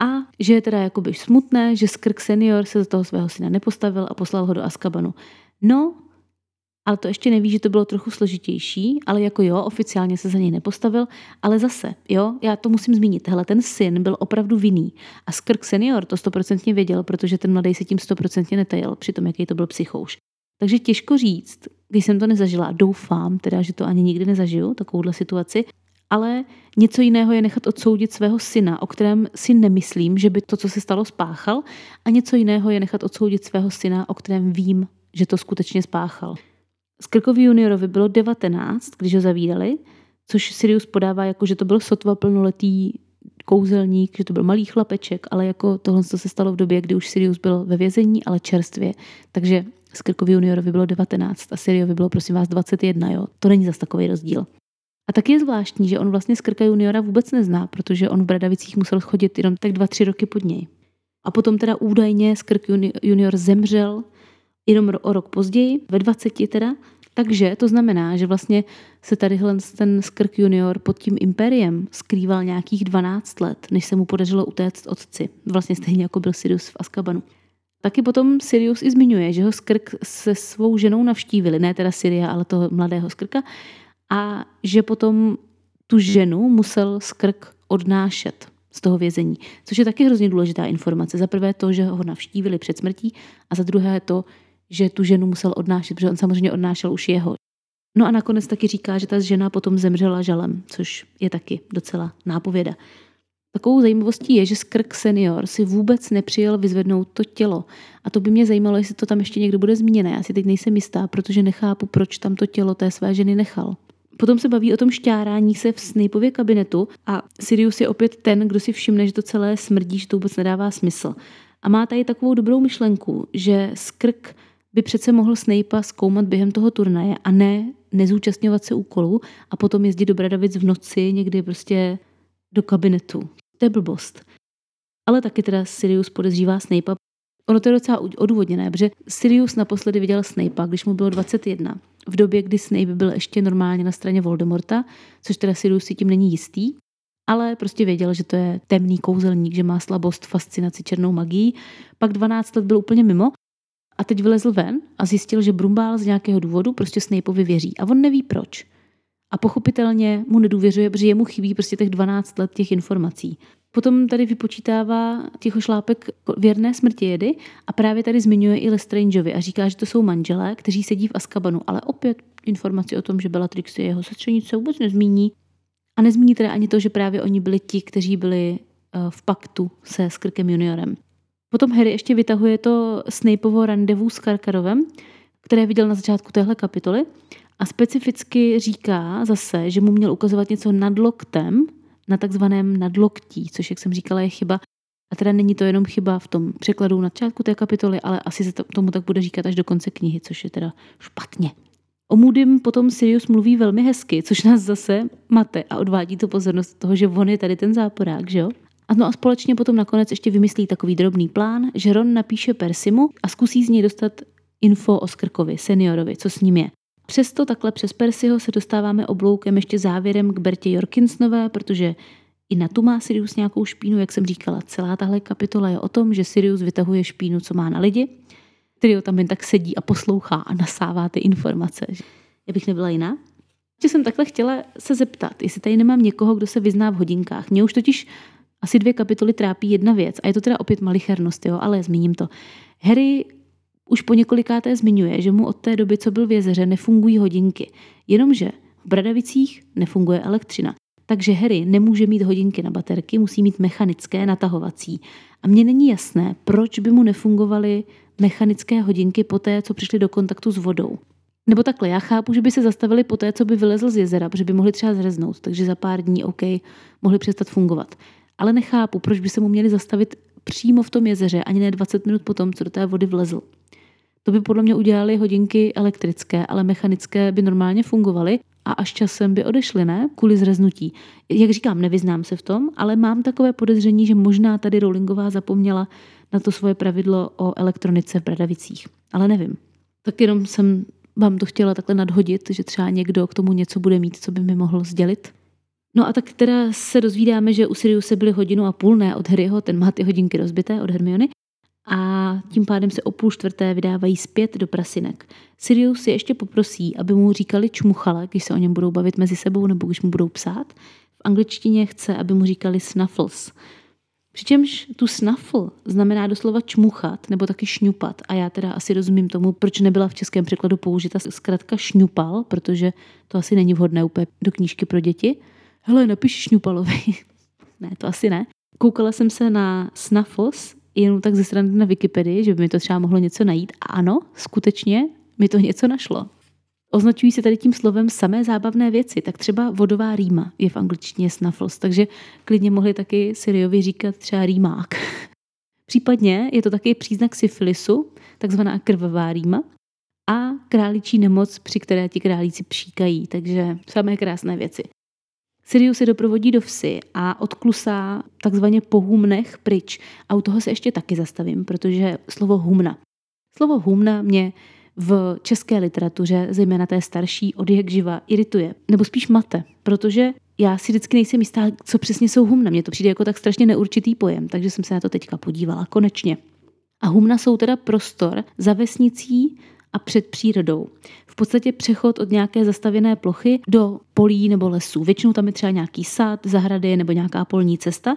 a že je teda jakoby smutné, že Skrk senior se za toho svého syna nepostavil a poslal ho do Askabanu. No, ale to ještě neví, že to bylo trochu složitější, ale jako jo, oficiálně se za něj nepostavil, ale zase, jo, já to musím zmínit, hele, ten syn byl opravdu vinný a Skrk senior to stoprocentně věděl, protože ten mladý se tím stoprocentně netajil, přitom jaký to byl psychouš. Takže těžko říct, když jsem to nezažila doufám teda, že to ani nikdy nezažiju, takovouhle situaci, ale něco jiného je nechat odsoudit svého syna, o kterém si nemyslím, že by to, co se stalo, spáchal, a něco jiného je nechat odsoudit svého syna, o kterém vím, že to skutečně spáchal. Skrkovi juniorovi bylo 19, když ho zavírali, což Sirius podává jako, že to byl sotva plnoletý kouzelník, že to byl malý chlapeček, ale jako tohle se stalo v době, kdy už Sirius byl ve vězení, ale čerstvě. Takže Skrkovi juniorovi bylo 19 a Siriovi bylo prosím vás 21, jo. To není zas takový rozdíl. A taky je zvláštní, že on vlastně Skrka juniora vůbec nezná, protože on v Bradavicích musel chodit jenom tak dva, tři roky pod něj. A potom teda údajně Skrk junior zemřel jenom o rok později, ve 20 teda, takže to znamená, že vlastně se tady ten Skrk junior pod tím impériem skrýval nějakých 12 let, než se mu podařilo utéct otci. Vlastně stejně jako byl Sirius v Askabanu. Taky potom Sirius i zmiňuje, že ho Skrk se svou ženou navštívili, ne teda Syria, ale toho mladého Skrka, a že potom tu ženu musel skrk odnášet z toho vězení, což je taky hrozně důležitá informace. Za prvé to, že ho navštívili před smrtí a za druhé to, že tu ženu musel odnášet, protože on samozřejmě odnášel už jeho. No a nakonec taky říká, že ta žena potom zemřela žalem, což je taky docela nápověda. Takovou zajímavostí je, že Skrk senior si vůbec nepřijel vyzvednout to tělo. A to by mě zajímalo, jestli to tam ještě někdo bude zmíněné. Já si teď nejsem jistá, protože nechápu, proč tam to tělo té své ženy nechal. Potom se baví o tom šťárání se v Snapeově kabinetu a Sirius je opět ten, kdo si všimne, že to celé smrdí, že to vůbec nedává smysl. A má tady takovou dobrou myšlenku, že Skrk by přece mohl Snape'a zkoumat během toho turnaje a ne nezúčastňovat se úkolů a potom jezdit do Bradavic v noci někdy prostě do kabinetu. To je blbost. Ale taky teda Sirius podezřívá Snape'a. Ono to je docela odůvodněné, protože Sirius naposledy viděl Snape'a, když mu bylo 21. V době, kdy Snape byl ještě normálně na straně Voldemorta, což teda Sirius si tím není jistý, ale prostě věděl, že to je temný kouzelník, že má slabost, fascinaci černou magií. Pak 12 let byl úplně mimo a teď vylezl ven a zjistil, že Brumbál z nějakého důvodu prostě Snapeovi věří a on neví proč. A pochopitelně mu nedůvěřuje, protože jemu chybí prostě těch 12 let těch informací. Potom tady vypočítává šlápek věrné smrti jedy a právě tady zmiňuje i Lestrangeovi a říká, že to jsou manželé, kteří sedí v Azkabanu, ale opět informaci o tom, že Bellatrix je jeho sestřenice vůbec nezmíní. A nezmíní teda ani to, že právě oni byli ti, kteří byli eh, v paktu se Skrkem juniorem. Potom Harry ještě vytahuje to Snapeovo randevu s Karkarovem, které viděl na začátku téhle kapitoly a specificky říká zase, že mu měl ukazovat něco nad loktem, na takzvaném nadloktí, což, jak jsem říkala, je chyba. A teda není to jenom chyba v tom překladu na začátku té kapitoly, ale asi se tomu tak bude říkat až do konce knihy, což je teda špatně. O Moodyem potom Sirius mluví velmi hezky, což nás zase mate a odvádí to pozornost toho, že on je tady ten záporák, že jo? A no a společně potom nakonec ještě vymyslí takový drobný plán, že Ron napíše Persimu a zkusí z něj dostat info o Skrkovi, seniorovi, co s ním je. Přesto takhle přes Persiho se dostáváme obloukem ještě závěrem k Bertě Jorkinsnové, protože i na tu má Sirius nějakou špínu, jak jsem říkala. Celá tahle kapitola je o tom, že Sirius vytahuje špínu, co má na lidi, který ho tam jen tak sedí a poslouchá a nasává ty informace. Já bych nebyla jiná. Že jsem takhle chtěla se zeptat, jestli tady nemám někoho, kdo se vyzná v hodinkách. Mě už totiž asi dvě kapitoly trápí jedna věc a je to teda opět malichernost, jo, ale zmíním to. Harry už po několikáté zmiňuje, že mu od té doby, co byl v jezeře, nefungují hodinky. Jenomže v Bradavicích nefunguje elektřina. Takže Harry nemůže mít hodinky na baterky, musí mít mechanické natahovací. A mně není jasné, proč by mu nefungovaly mechanické hodinky po té, co přišli do kontaktu s vodou. Nebo takhle, já chápu, že by se zastavili po té, co by vylezl z jezera, protože by mohli třeba zreznout, takže za pár dní, OK, mohli přestat fungovat. Ale nechápu, proč by se mu měli zastavit přímo v tom jezeře, ani ne 20 minut potom, co do té vody vlezl. To by podle mě udělali hodinky elektrické, ale mechanické by normálně fungovaly a až časem by odešly, ne? Kvůli zreznutí. Jak říkám, nevyznám se v tom, ale mám takové podezření, že možná tady Rowlingová zapomněla na to svoje pravidlo o elektronice v Bradavicích. Ale nevím. Tak jenom jsem vám to chtěla takhle nadhodit, že třeba někdo k tomu něco bude mít, co by mi mohl sdělit. No a tak teda se dozvídáme, že u Siriuse byly hodinu a půl, ne od Harryho, ten má ty hodinky rozbité od Hermiony, a tím pádem se o půl čtvrté vydávají zpět do prasinek. Sirius si ještě poprosí, aby mu říkali čmuchale, když se o něm budou bavit mezi sebou nebo když mu budou psát. V angličtině chce, aby mu říkali snuffles. Přičemž tu snuffle znamená doslova čmuchat nebo taky šňupat. A já teda asi rozumím tomu, proč nebyla v českém překladu použita zkrátka šňupal, protože to asi není vhodné úplně do knížky pro děti. Hele, napiš šňupalovi. ne, to asi ne. Koukala jsem se na Snuffles, jenom tak ze strany na Wikipedii, že by mi to třeba mohlo něco najít. A ano, skutečně mi to něco našlo. Označují se tady tím slovem samé zábavné věci, tak třeba vodová rýma je v angličtině snuffles, takže klidně mohli taky Siriovi říkat třeba rýmák. Případně je to taky příznak syfilisu, takzvaná krvavá rýma, a králičí nemoc, při které ti králíci příkají, takže samé krásné věci. Sirius se doprovodí do vsi a odklusá takzvaně po humnech pryč. A u toho se ještě taky zastavím, protože slovo humna. Slovo humna mě v české literatuře, zejména té starší, od jak živa, irituje. Nebo spíš mate, protože já si vždycky nejsem jistá, co přesně jsou humna. Mně to přijde jako tak strašně neurčitý pojem, takže jsem se na to teďka podívala konečně. A humna jsou teda prostor za vesnicí a před přírodou. V podstatě přechod od nějaké zastavěné plochy do polí nebo lesů. Většinou tam je třeba nějaký sad, zahrady nebo nějaká polní cesta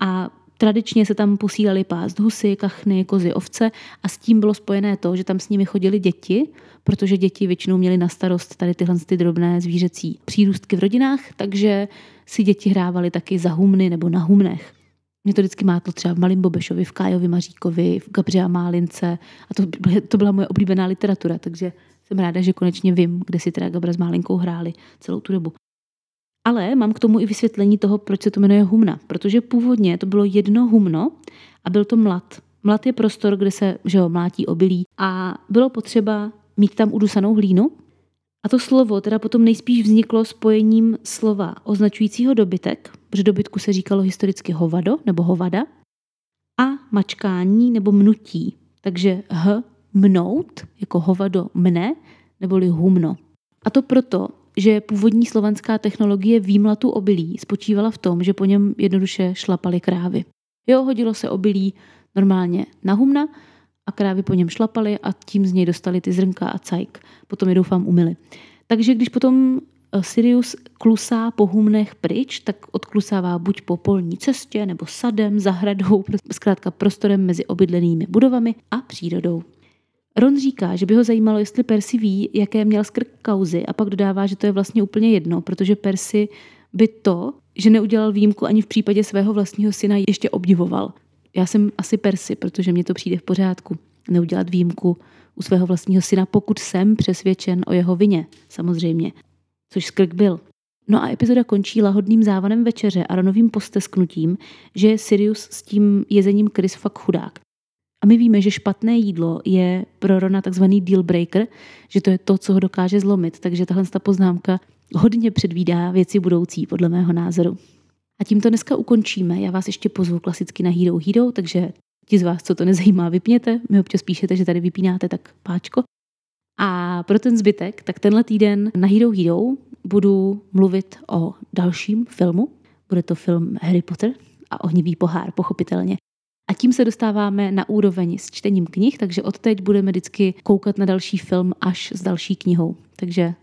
a Tradičně se tam posílali pást husy, kachny, kozy, ovce a s tím bylo spojené to, že tam s nimi chodili děti, protože děti většinou měly na starost tady tyhle ty drobné zvířecí přírůstky v rodinách, takže si děti hrávali taky za humny nebo na humnech. Mě to vždycky mátlo třeba v Malým Bobešovi, v Kájovi Maříkovi, v Gabře a Málince a to, to byla moje oblíbená literatura, takže jsem ráda, že konečně vím, kde si teda Gabra s Málinkou hráli celou tu dobu. Ale mám k tomu i vysvětlení toho, proč se to jmenuje humna. Protože původně to bylo jedno humno a byl to mlad. Mlad je prostor, kde se že jo, mlátí obilí a bylo potřeba mít tam udusanou hlínu. A to slovo teda potom nejspíš vzniklo spojením slova označujícího dobytek, protože dobytku se říkalo historicky hovado nebo hovada, a mačkání nebo mnutí. Takže h, mnout, jako hovado mne, neboli humno. A to proto, že původní slovanská technologie výmlatu obilí spočívala v tom, že po něm jednoduše šlapaly krávy. Jo, hodilo se obilí normálně na humna a krávy po něm šlapaly a tím z něj dostali ty zrnka a cajk. Potom je doufám umyli. Takže když potom Sirius klusá po humnech pryč, tak odklusává buď po polní cestě, nebo sadem, zahradou, zkrátka prostorem mezi obydlenými budovami a přírodou. Ron říká, že by ho zajímalo, jestli Percy ví, jaké měl skrk kauzy a pak dodává, že to je vlastně úplně jedno, protože Percy by to, že neudělal výjimku ani v případě svého vlastního syna, ještě obdivoval. Já jsem asi Percy, protože mně to přijde v pořádku. Neudělat výjimku u svého vlastního syna, pokud jsem přesvědčen o jeho vině, samozřejmě. Což skrk byl. No a epizoda končí lahodným závanem večeře a Ronovým postesknutím, že Sirius s tím jezením Chris fakt chudák. A my víme, že špatné jídlo je pro Rona takzvaný deal breaker, že to je to, co ho dokáže zlomit. Takže tahle ta poznámka hodně předvídá věci budoucí, podle mého názoru. A tím to dneska ukončíme. Já vás ještě pozvu klasicky na Hero Hero, takže ti z vás, co to nezajímá, vypněte. My občas píšete, že tady vypínáte, tak páčko. A pro ten zbytek, tak tenhle týden na Hero Hero budu mluvit o dalším filmu. Bude to film Harry Potter a ohnivý pohár, pochopitelně. A tím se dostáváme na úroveň s čtením knih, takže od teď budeme vždycky koukat na další film až s další knihou. Takže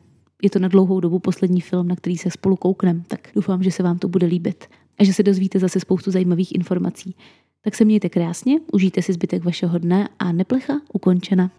je to na dlouhou dobu poslední film, na který se spolu koukneme, tak doufám, že se vám to bude líbit a že se dozvíte zase spoustu zajímavých informací. Tak se mějte krásně, užijte si zbytek vašeho dne a neplecha ukončena.